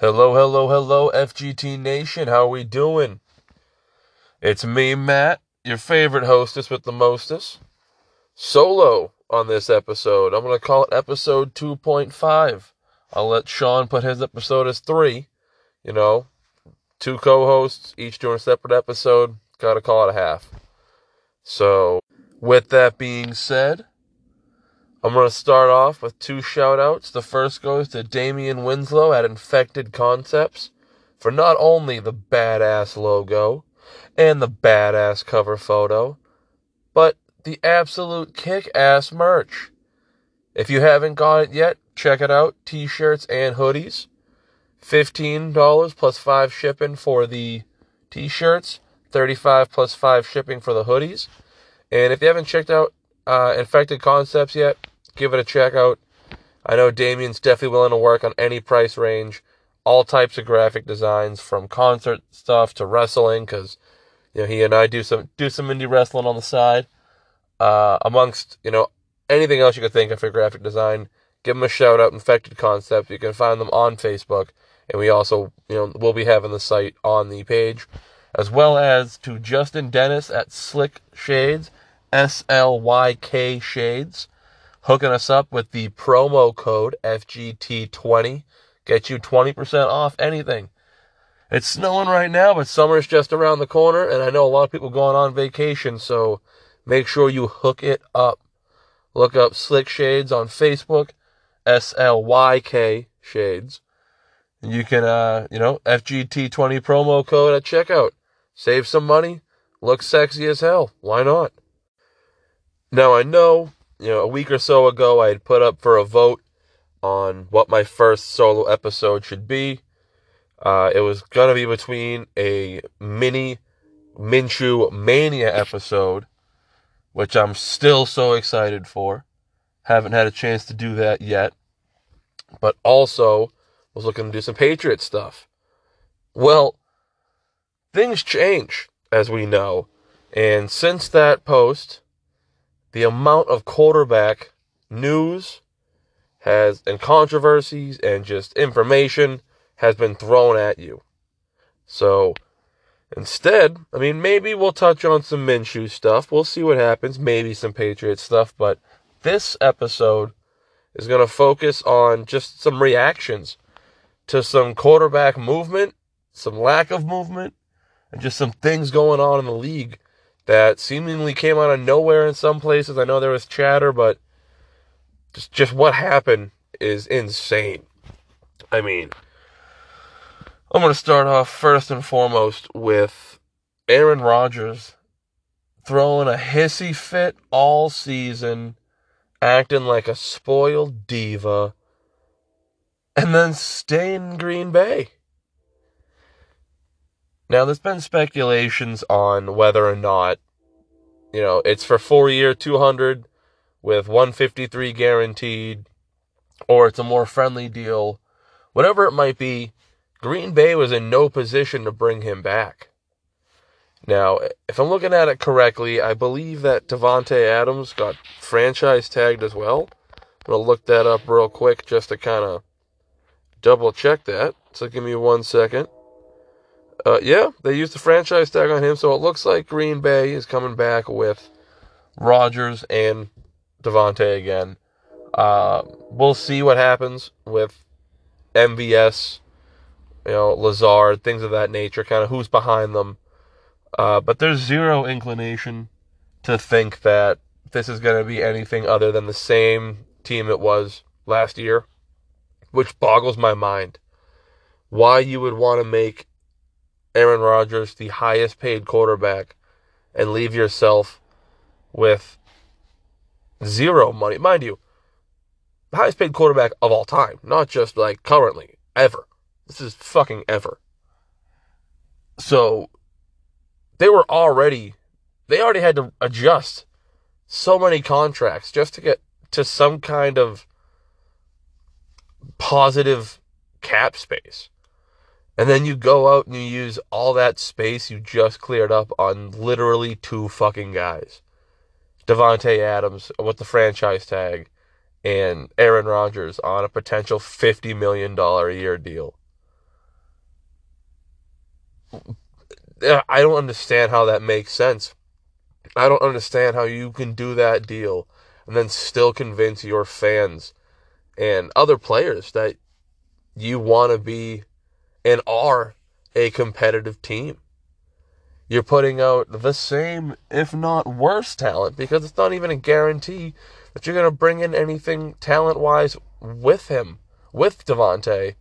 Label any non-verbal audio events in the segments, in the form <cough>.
Hello, hello, hello, FGT Nation. How are we doing? It's me, Matt, your favorite hostess with the mostest. Solo on this episode. I'm going to call it episode 2.5. I'll let Sean put his episode as 3. You know, two co hosts, each doing a separate episode. Got to call it a half. So, with that being said, I'm going to start off with two shout outs. The first goes to Damian Winslow at Infected Concepts for not only the badass logo and the badass cover photo, but the absolute kick ass merch. If you haven't got it yet, check it out t shirts and hoodies. $15 plus 5 shipping for the t shirts, 35 plus 5 shipping for the hoodies. And if you haven't checked out uh, Infected Concepts yet, give it a check out. I know Damien's definitely willing to work on any price range, all types of graphic designs, from concert stuff to wrestling, because you know he and I do some do some indie wrestling on the side. Uh, amongst you know anything else you could think of for graphic design, give them a shout out. Infected Concepts. You can find them on Facebook, and we also you know we'll be having the site on the page, as well as to Justin Dennis at Slyk Shades, S L Y K Shades hooking us up with the promo code FGT20. Get you 20% off anything. It's snowing right now, but summer's just around the corner, and I know a lot of people going on vacation, so make sure you hook it up. Look up Slyk Shades on Facebook, S L Y K Shades. You can, uh, you know, FGT20 promo code at checkout. Save some money, look sexy as hell. Why not? Now, I know you know, a week or so ago, I had put up for a vote on what my first solo episode should be. Uh, it was gonna be between a mini Minshew Mania episode, which I'm still so excited for. Haven't had a chance to do that yet, but also was looking to do some Patriot stuff. Well, things change, as we know, and since that post, the amount of quarterback news has and controversies and just information has been thrown at you. So instead, I mean, maybe we'll touch on some Minshew stuff. We'll see what happens. Maybe some Patriot stuff. But this episode is going to focus on just some reactions to some quarterback movement, some lack of movement, and just some things going on in the league that seemingly came out of nowhere in some places. I know there was chatter, but just just what happened is insane. I mean, I'm going to start off first and foremost with Aaron Rodgers throwing a hissy fit all season, acting like a spoiled diva, and then staying in Green Bay. Now, there's been speculations on whether or not, you know, it's for four year 200 with 153 guaranteed, or it's a more friendly deal. Whatever it might be, Green Bay was in no position to bring him back. Now, if I'm looking at it correctly, I believe that Davante Adams got franchise tagged as well. I'm to look that up real quick just to kind of double check that. So give me one second. Uh, yeah, they used the franchise tag on him, so it looks like Green Bay is coming back with Rodgers and Davante again. Uh, we'll see what happens with MVS, you know, Lazard, things of that nature, kind of who's behind them. Uh, but there's zero inclination to think that this is going to be anything other than the same team it was last year, which boggles my mind. Why you would want to make Aaron Rodgers the highest paid quarterback and leave yourself with zero money. Mind you, the highest paid quarterback of all time, not just like currently, ever. This is fucking ever. So they were already, they already had to adjust so many contracts just to get to some kind of positive cap space. And then you go out and you use all that space you just cleared up on literally two fucking guys. Davante Adams with the franchise tag and Aaron Rodgers on a potential $50 million a year deal. I don't understand how that makes sense. I don't understand how you can do that deal and then still convince your fans and other players that you want to be and are a competitive team. You're putting out the same, if not worse, talent because it's not even a guarantee that you're going to bring in anything talent wise with him, with Davante,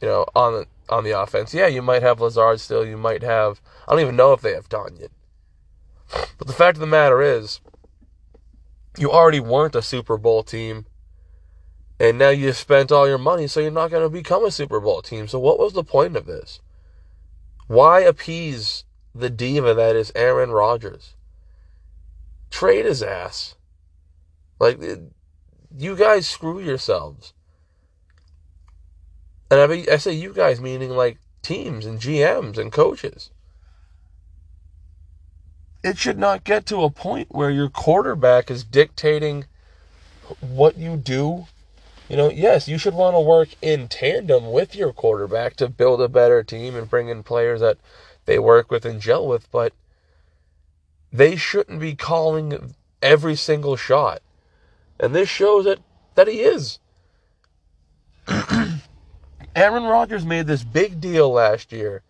you know, on the, on the offense. Yeah, you might have Lazard still. You might have, I don't even know if they have Tonyan. But the fact of the matter is, you already weren't a Super Bowl team. And now you spent all your money, so you're not going to become a Super Bowl team. So, what was the point of this? Why appease the diva that is Aaron Rodgers? Trade his ass. Like, you guys screw yourselves. And I, mean, I say you guys meaning like teams and GMs and coaches. It should not get to a point where your quarterback is dictating what you do. You know, yes, you should want to work in tandem with your quarterback to build a better team and bring in players that they work with and gel with, but they shouldn't be calling every single shot. And this shows that, that he is. <clears throat> Aaron Rodgers made this big deal last year,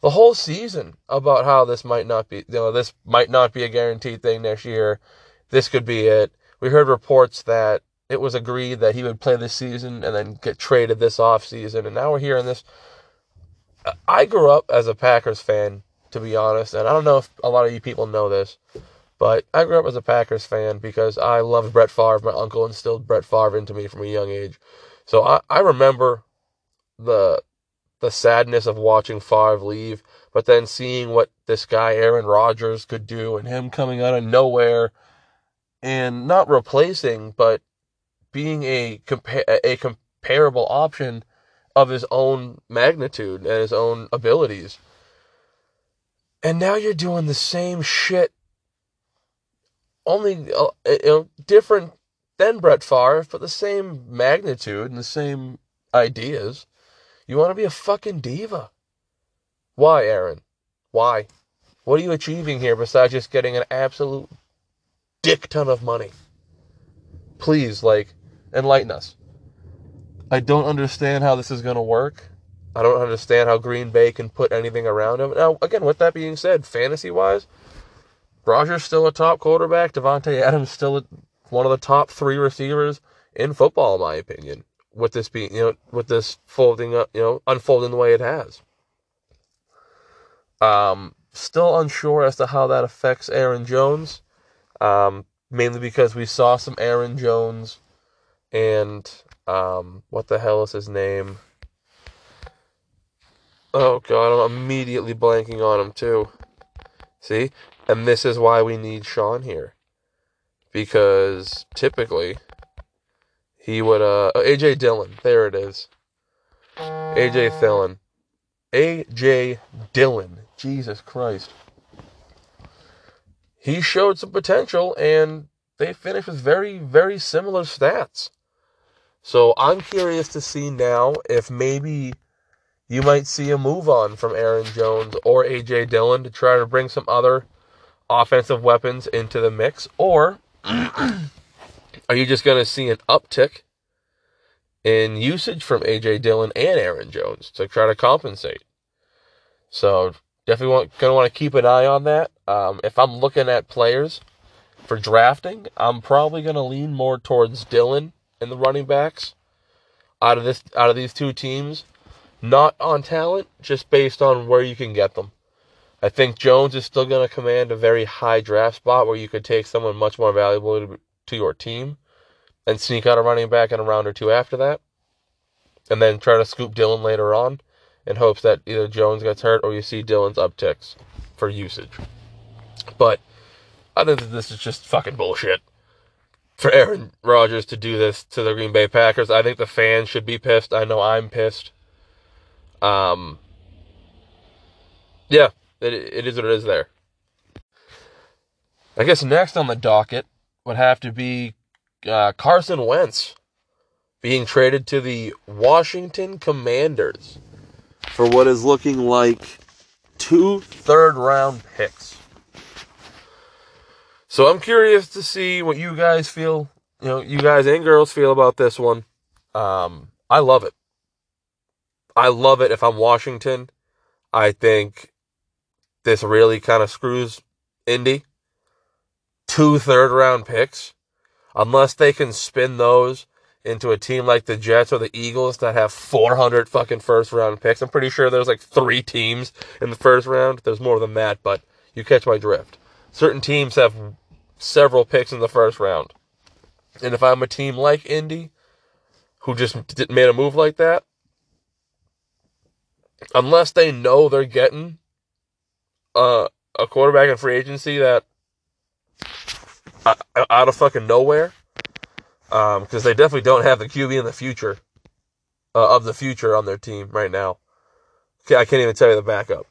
the whole season, about how this might not be, you know, this might not be a guaranteed thing next year. This could be it. We heard reports that it was agreed that he would play this season and then get traded this off season, and now we're hearing this. I grew up as a Packers fan, to be honest, and I don't know if a lot of you people know this, but I grew up as a Packers fan because I loved Brett Favre. My uncle instilled Brett Favre into me from a young age. So I, I remember the the sadness of watching Favre leave, but then seeing what this guy Aaron Rodgers could do and him coming out of nowhere and not replacing but being a compa- a comparable option of his own magnitude and his own abilities. And now you're doing the same shit only uh, you know, different than Brett Favre, but the same magnitude and the same ideas. You want to be a fucking diva. Why, Aaron? Why? What are you achieving here besides just getting an absolute dick ton of money? Please, like, enlighten us. I don't understand how this is going to work. I don't understand how Green Bay can put anything around him. Now, again, with that being said, fantasy wise, Rodgers still a top quarterback. Davante Adams still one of the top three receivers in football, in my opinion with this being, you know, with this folding up, you know, unfolding the way it has. Um, still unsure as to how that affects Aaron Jones, um, mainly because we saw some Aaron Jones and um, what the hell is his name? Oh god, I'm immediately blanking on him too. See? And this is why we need Sean here. Because typically he would uh oh, AJ Dillon. There it is. AJ Dillon. AJ Dillon. Jesus Christ. He showed some potential and they finished with very, very similar stats. So I'm curious to see now if maybe you might see a move on from Aaron Jones or AJ Dillon to try to bring some other offensive weapons into the mix, or <clears throat> are you just going to see an uptick in usage from AJ Dillon and Aaron Jones to try to compensate? So definitely want, gonna want to keep an eye on that. Um, if I'm looking at players for drafting, I'm probably gonna lean more towards Dillon in the running backs out of this out of these two teams. Not on talent, just based on where you can get them. I think Jones is still going to command a very high draft spot where you could take someone much more valuable to, to your team and sneak out a running back in a round or two after that. And then try to scoop Dillon later on in hopes that either Jones gets hurt or you see Dillon's upticks for usage. But I think that this is just fucking bullshit. For Aaron Rodgers to do this to the Green Bay Packers, I think the fans should be pissed. I know I'm pissed. Um, yeah, it, it is what it is there. I guess next on the docket would have to be uh, Carson Wentz being traded to the Washington Commanders for what is looking like two third round picks. So I'm curious to see what you guys feel, you know, you guys and girls feel about this one. Um, I love it. I love it if I'm Washington. I think this really kind of screws Indy. Two third round picks. Unless they can spin those into a team like the Jets or the Eagles that have 400 fucking first round picks. I'm pretty sure there's like three teams in the first round. There's more than that, but you catch my drift. Certain teams have several picks in the first round. And if I'm a team like Indy, who just didn't made a move like that, unless they know they're getting uh, a quarterback in free agency that uh, out of fucking nowhere, because um, they definitely don't have the QB in the future uh, of the future on their team right now. Okay, I can't even tell you the backup.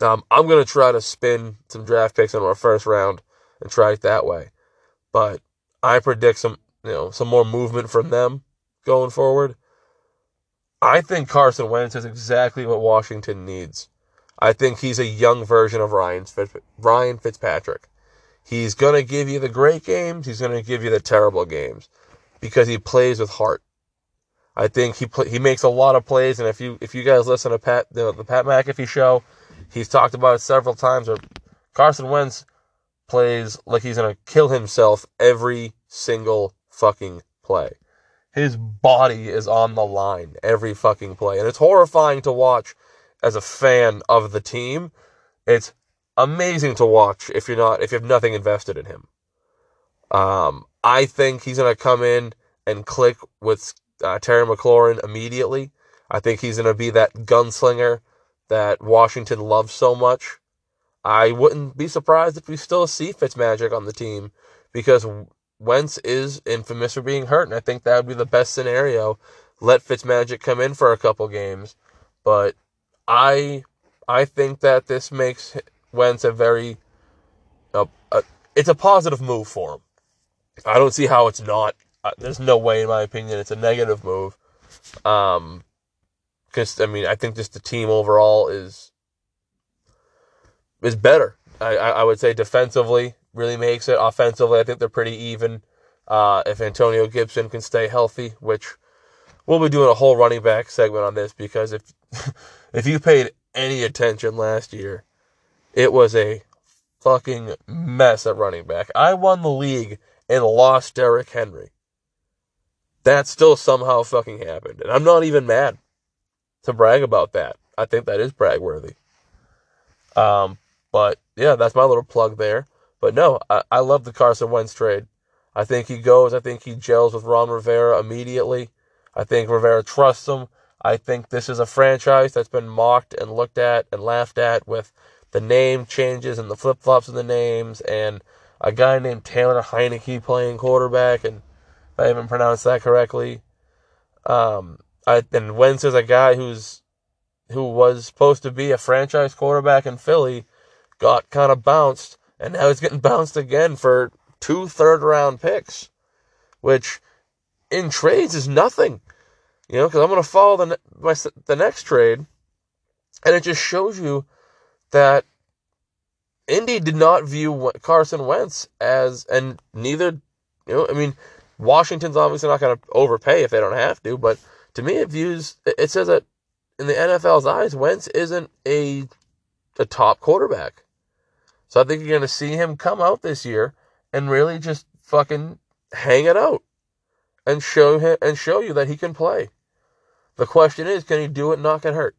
Um, I'm gonna try to spin some draft picks into our first round and try it that way, but I predict some you know some more movement from them going forward. I think Carson Wentz is exactly what Washington needs. I think he's a young version of Ryan Ryan Fitzpatrick. He's going to give you the great games. He's going to give you the terrible games because he plays with heart. I think he play, he makes a lot of plays, and if you if you guys listen to Pat the, the Pat McAfee show, he's talked about it several times. Where Carson Wentz plays like he's gonna kill himself every single fucking play. His body is on the line every fucking play, and it's horrifying to watch as a fan of the team. It's amazing to watch if you're not if you have nothing invested in him. Um, I think he's gonna come in and click with uh, Terry McLaurin immediately. I think he's gonna be that gunslinger that Washington loves so much. I wouldn't be surprised if we still see Fitzmagic on the team because Wentz is infamous for being hurt, and I think that would be the best scenario. Let Fitzmagic come in for a couple games, but I I think that this makes Wentz a very, it's a positive move for him. I don't see how it's not. Uh, there's no way, in my opinion, it's a negative move. Um, because I mean, I think just the team overall is is better. I, I would say defensively really makes it. Offensively, I think they're pretty even. Uh, if Antonio Gibson can stay healthy, which we'll be doing a whole running back segment on this because if <laughs> if you paid any attention last year, it was a fucking mess at running back. I won the league and lost Derrick Henry. That still somehow fucking happened. And I'm not even mad to brag about that. I think that is bragworthy. Um, but yeah, that's my little plug there. But no, I, I love the Carson Wentz trade. I think he goes. I think he gels with Ron Rivera immediately. I think Rivera trusts him. I think this is a franchise that's been mocked and looked at and laughed at with the name changes and the flip flops of the names, and a guy named Taylor Heinicke playing quarterback, and if I haven't pronounced that correctly, um, I, and Wentz is a guy who's who was supposed to be a franchise quarterback in Philly, got kind of bounced, and now he's getting <laughs> bounced again for two third round picks, which in trades is nothing, you know, because I'm going to follow the my, the next trade, and it just shows you that Indy did not view Carson Wentz as, and neither, you know, I mean, Washington's obviously not going to overpay if they don't have to, but to me, it views, it says that in the NFL's eyes, Wentz isn't a, a top quarterback. So I think you're going to see him come out this year and really just fucking hang it out and show him and show you that he can play. The question is, can he do it and not get hurt?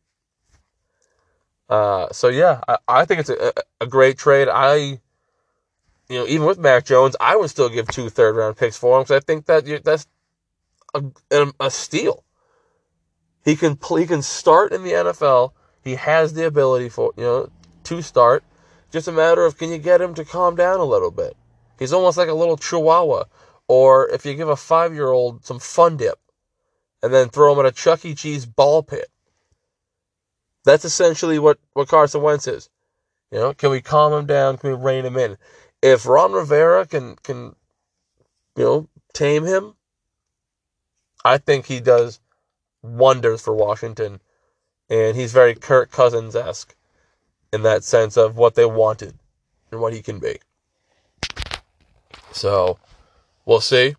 Uh, so yeah, I, I think it's a, a great trade. I, you know, even with Mac Jones, I would still give two third round picks for him because I think that that's a, a steal. He can he can start in the NFL. He has the ability for you know to start. Just a matter of can you get him to calm down a little bit. He's almost like a little chihuahua. Or if you give a five year old some fun dip and then throw him in a Chuck E. Cheese ball pit that's essentially what, what Carson Wentz is. You know, can we calm him down? Can we rein him in? If Ron Rivera can can you know tame him, I think he does wonders for Washington, and he's very Kirk Cousins esque. in that sense of what they wanted and what he can be. So we'll see.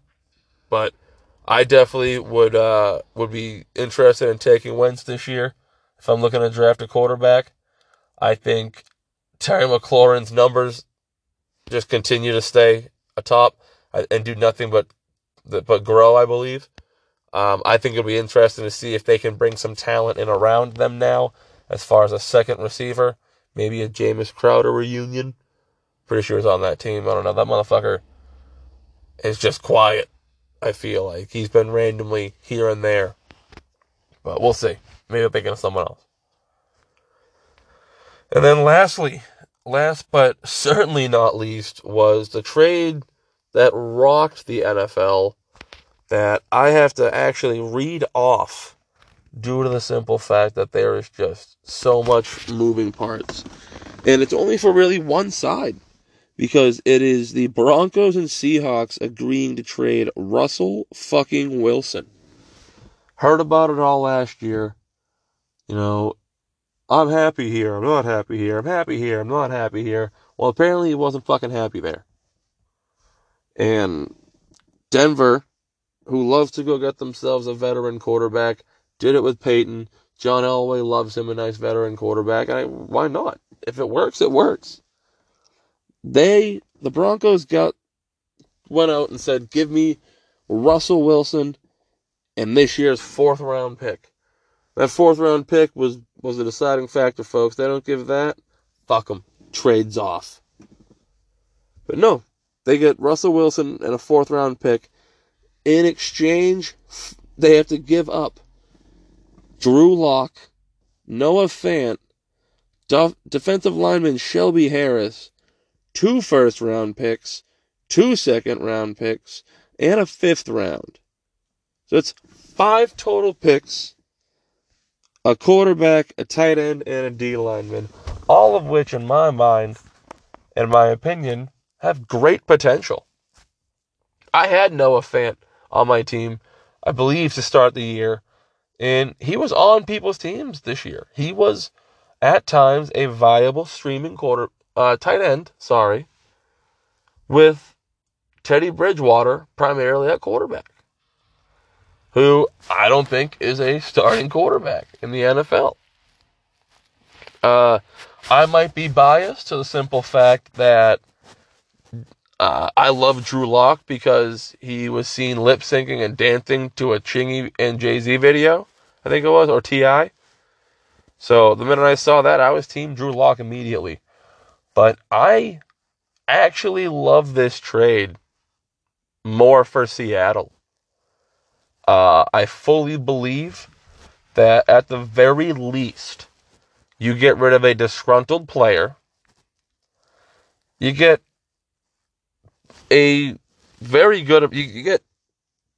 But I definitely would uh, would be interested in taking Wentz this year if I'm looking to draft a quarterback. I think Terry McLaurin's numbers just continue to stay atop and do nothing but but grow. I believe. Um, I think it'll be interesting to see if they can bring some talent in around them now, as far as a second receiver, maybe a Jameis Crowder reunion. Pretty sure he's on that team. I don't know. That motherfucker is just quiet. I feel like he's been randomly here and there, but we'll see. Maybe I'm someone else. And then lastly, last but certainly not least, was the trade that rocked the NFL that I have to actually read off due to the simple fact that there is just so much moving parts. And it's only for really one side because it is the Broncos and Seahawks agreeing to trade Russell fucking Wilson. Heard about it all last year. You know, I'm happy here, I'm not happy here, I'm happy here, I'm not happy here. Well, apparently he wasn't fucking happy there. And Denver who love to go get themselves a veteran quarterback, did it with Peyton. John Elway loves him a nice veteran quarterback. I, why not? If it works, it works. They, the Broncos, got went out and said, "Give me Russell Wilson and this year's fourth round pick." That fourth round pick was was the deciding factor, folks. They don't give that. Fuck them. Trades off. But no, they get Russell Wilson and a fourth round pick in exchange, they have to give up Drew Lock, Noah Fant, defensive lineman Shelby Harris, two first round picks, two second round picks, and a fifth round. So it's five total picks, a quarterback, a tight end, and a D lineman, all of which, in my mind, in my opinion, have great potential. I had Noah Fant on my team, I believe, to start the year. And he was on people's teams this year. He was, at times, a viable streaming quarter, uh, tight end, sorry, with Teddy Bridgewater primarily at quarterback, who I don't think is a starting quarterback in the NFL. Uh, I might be biased to the simple fact that uh, I love Drew Lock because he was seen lip syncing and dancing to a Chingy and Jay Z video, I think it was, or T.I. So the minute I saw that, I was Team Drew Lock immediately. But I actually love this trade more for Seattle. Uh, I fully believe that at the very least, you get rid of a disgruntled player. You get a very good. You get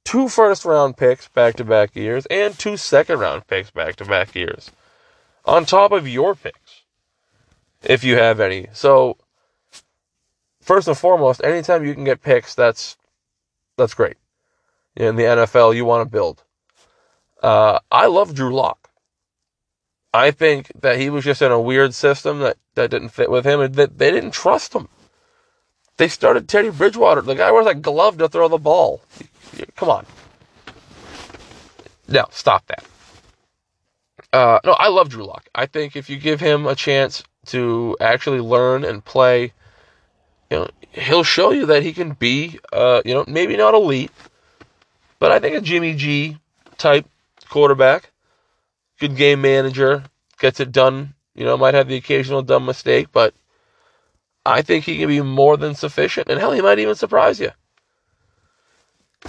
two first round picks back to back years and two second round picks back to back years on top of your picks, if you have any. So, first and foremost, anytime you can get picks, that's that's great. In the NFL, you want to build. Uh, I love Drew Lock. I think that he was just in a weird system that, that didn't fit with him and that they didn't trust him. They started Teddy Bridgewater. The guy wears a glove to throw the ball. Come on. No, stop that. Uh, no, I love Drew Lock. I think if you give him a chance to actually learn and play, you know, he'll show you that he can be, uh, you know, maybe not elite, but I think a Jimmy G type quarterback, good game manager, gets it done. You know, might have the occasional dumb mistake, but I think he can be more than sufficient, and hell, he might even surprise you.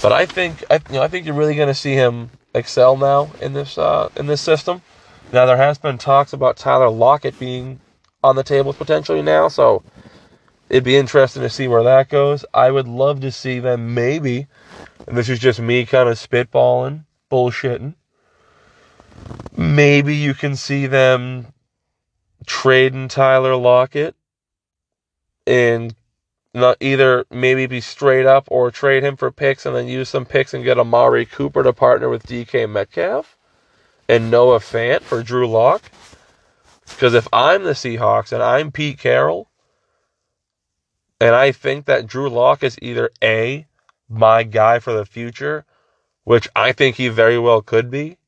But I think I, you know, I think you're really going to see him excel now in this uh, in this system. Now there has been talks about Tyler Lockett being on the table potentially now, so it'd be interesting to see where that goes. I would love to see them maybe, and this is just me kind of spitballing, bullshitting. Maybe you can see them trading Tyler Lockett and not either maybe be straight up or trade him for picks and then use some picks and get Amari Cooper to partner with DK Metcalf and Noah Fant for Drew Lock. Because if I'm the Seahawks and I'm Pete Carroll, and I think that Drew Lock is either A, my guy for the future, which I think he very well could be,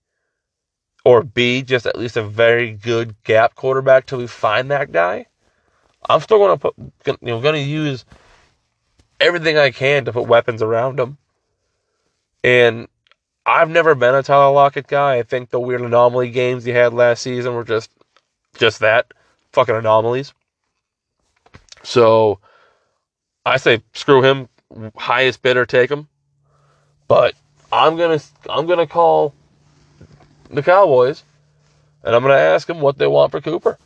or B, just at least a very good gap quarterback till we find that guy, I'm still to put, you know, to use everything I can to put weapons around him. And I've never been a Tyler Lockett guy. I think the weird anomaly games he had last season were just, just that, fucking anomalies. So I say screw him, highest bidder take him. But I'm gonna I'm gonna call the Cowboys, and I'm gonna ask them what they want for Cooper.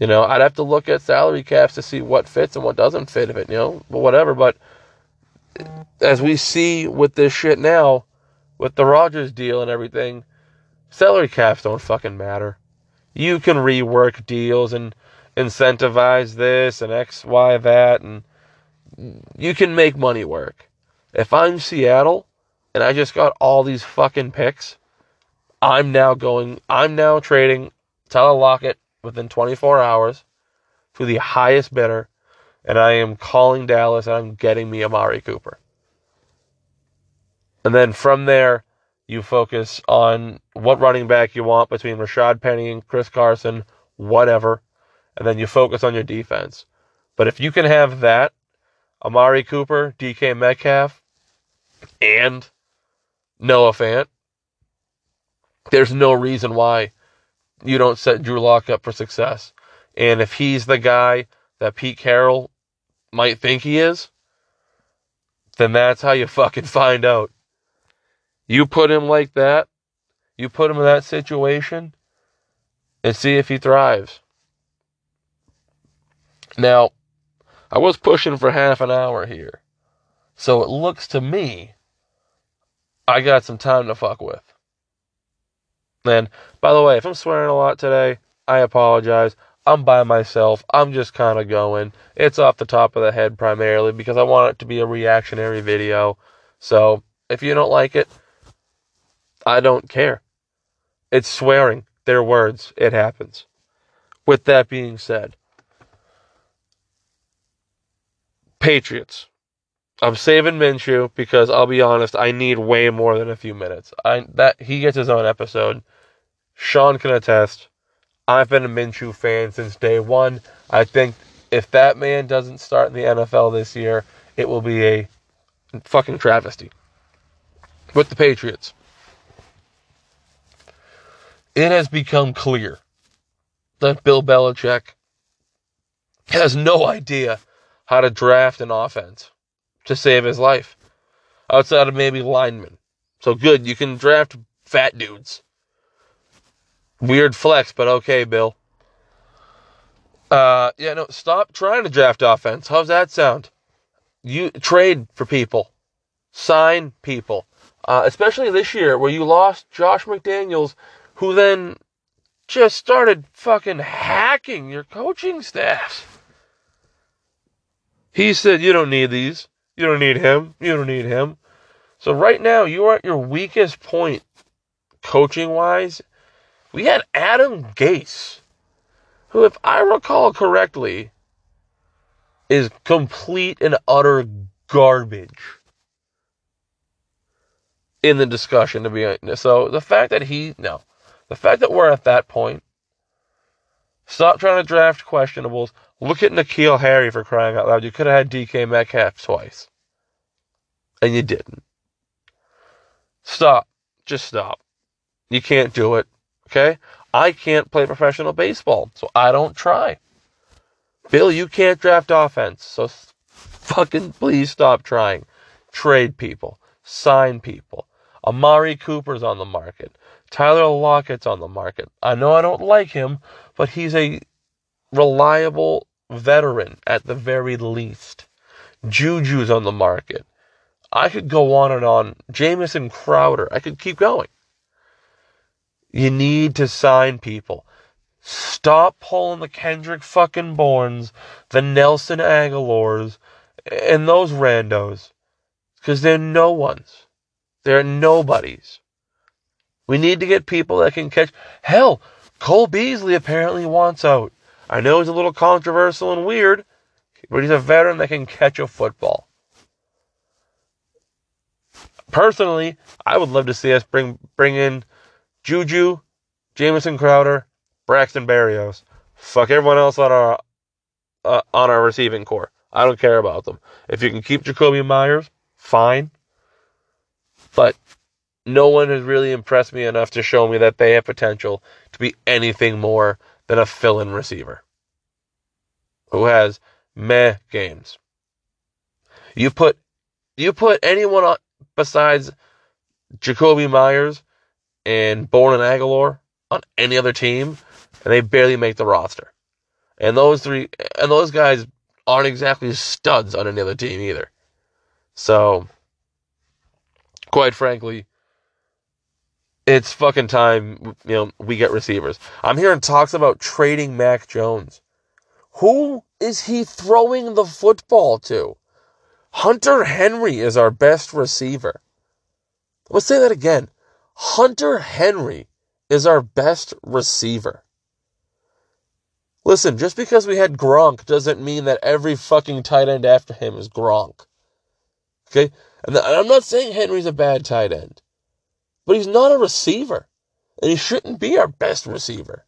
You know, I'd have to look at salary caps to see what fits and what doesn't fit of it. You know, but whatever. But as we see with this shit now, with the Rodgers deal and everything, salary caps don't fucking matter. You can rework deals and incentivize this and X, Y, that, and you can make money work. If I'm Seattle and I just got all these fucking picks, I'm now going, I'm now trading Tyler Lockett within 24 hours to the highest bidder, and I am calling Dallas and I'm getting me Amari Cooper. And then from there, you focus on what running back you want between Rashad Penny and Chris Carson, whatever and then you focus on your defense. But if you can have that, Amari Cooper, DK Metcalf, and Noah Fant, there's no reason why you don't set Drew Lock up for success. And if he's the guy that Pete Carroll might think he is, then that's how you <laughs> fucking find out. You put him like that, you put him in that situation, and see if he thrives. Now, I was pushing for half an hour here. So it looks to me I got some time to fuck with. And by the way, if I'm swearing a lot today, I apologize. I'm by myself. I'm just kind of going. It's off the top of the head primarily because I want it to be a reactionary video. So if you don't like it, I don't care. It's swearing. Their words. It happens. With that being said, Patriots. I'm saving Minshew because I'll be honest, I need way more than a few minutes. I that he gets his own episode. Sean can attest. I've been a Minshew fan since day one. I think if that man doesn't start in the NFL this year, it will be a fucking travesty. With the Patriots, it has become clear that Bill Belichick has no idea how to draft an offense to save his life outside of maybe linemen. So good, you can draft fat dudes. Weird flex, but okay, Bill. Uh, yeah, no, stop trying to draft offense. How's that sound? You trade for people, sign people, uh, especially this year where you lost Josh McDaniels, who then just started fucking hacking your coaching staffs. He said, You don't need these. You don't need him. You don't need him. So right now, you are at your weakest point, coaching wise. We had Adam Gase, who, if I recall correctly, is complete and utter garbage in the discussion, to be. So the fact that he, no, the fact that we're at that point, stop trying to draft questionables. Look at N'Keal Harry for crying out loud. You could have had DK Metcalf twice. And you didn't. Stop. Just stop. You can't do it. Okay? I can't play professional baseball, so I don't try. Bill, you can't draft offense, so fucking please stop trying. Trade people. Sign people. Amari Cooper's on the market. Tyler Lockett's on the market. I know I don't like him, but he's a reliable veteran at the very least. Juju's on the market. I could go on and on. Jamison Crowder. I could keep going. You need to sign people. Stop pulling the Kendrick fucking Bournes, the Nelson Agholors, and those randos. Because they're no ones. They're nobodies. We need to get people that can catch. Hell, Cole Beasley apparently wants out. I know he's a little controversial and weird, but he's a veteran that can catch a football. Personally, I would love to see us bring bring in Juju, Jamison Crowder, Braxton Berrios. Fuck everyone else on our uh, on our receiving core. I don't care about them. If you can keep Jakobi Meyers, fine. But no one has really impressed me enough to show me that they have potential to be anything more than a fill-in receiver who has meh games. You put you put anyone on, besides Jakobi Meyers and Bourne and Agholor on any other team, and they barely make the roster. And those three and those guys aren't exactly studs on any other team either. So, quite frankly, it's fucking time, you know, we get receivers. I'm hearing talks about trading Mac Jones. Who is he throwing the football to? Hunter Henry is our best receiver. Let's say that again. Hunter Henry is our best receiver. Listen, just because we had Gronk doesn't mean that every fucking tight end after him is Gronk. Okay? And I'm not saying Henry's a bad tight end, but he's not a receiver. And he shouldn't be our best receiver.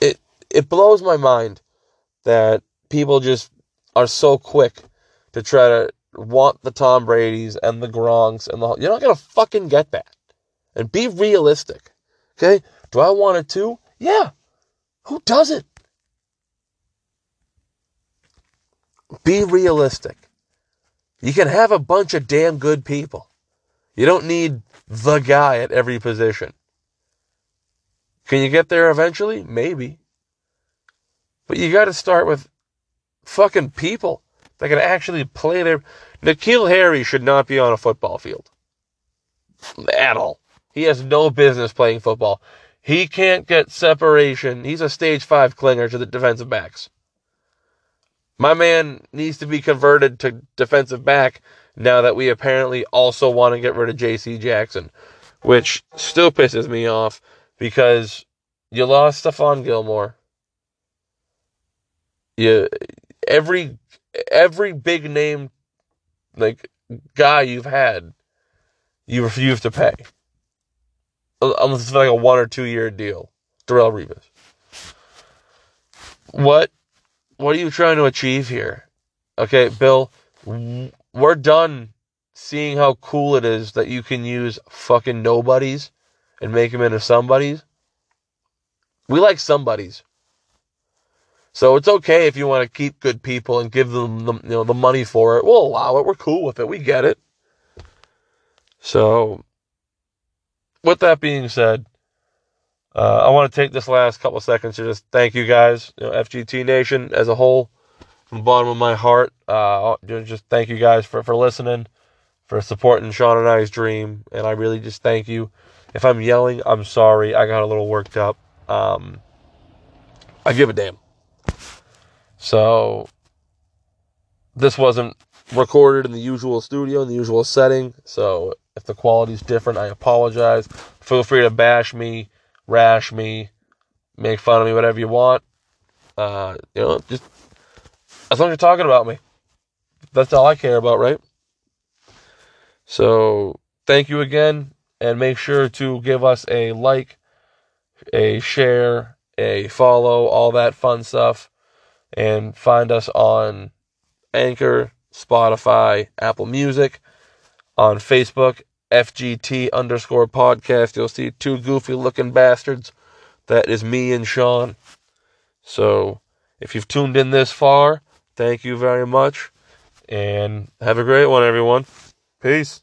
It it blows my mind that people just are so quick to try to want the Tom Brady's and the Gronks and the you're not gonna fucking get that. And be realistic. Okay? Do I want it too? Yeah. Who doesn't? Be realistic. You can have a bunch of damn good people. You don't need the guy at every position. Can you get there eventually? Maybe. But you got to start with fucking people that can actually play their. N'Keal Harry should not be on a football field. At all. He has no business playing football. He can't get separation. He's a stage five clinger to the defensive backs. My man needs to be converted to defensive back now that we apparently also want to get rid of JC Jackson, which still pisses me off because you lost Stephon Gilmore. You every every big name like guy you've had, you refuse to pay unless it's like a one or two year deal. Darrelle Revis. What what are you trying to achieve here? Okay, Bill, we're done seeing how cool it is that you can use fucking nobodies and make them into somebodies. We like somebodies. So it's okay if you want to keep good people and give them the, you know the money for it. We'll allow it. We're cool with it. We get it. So with that being said, uh, I want to take this last couple seconds to just thank you guys, you know, FGT Nation as a whole, from the bottom of my heart. Uh, just thank you guys for, for listening, for supporting Sean and I's dream, and I really just thank you. If I'm yelling, I'm sorry. I got a little worked up. Um, I give a damn. So, this wasn't recorded in the usual studio, in the usual setting. So, if the quality's different, I apologize. Feel free to bash me, rash me, make fun of me, whatever you want. Uh, you know, just as long as you're talking about me. That's all I care about, right? So, thank you again, and make sure to give us a like, a share, a follow, all that fun stuff, and find us on Anchor, Spotify, Apple Music on Facebook, FGT underscore podcast. You'll see two goofy looking bastards. That is me and Sean. So if you've tuned in this far, thank you very much. And have a great one, everyone. Peace.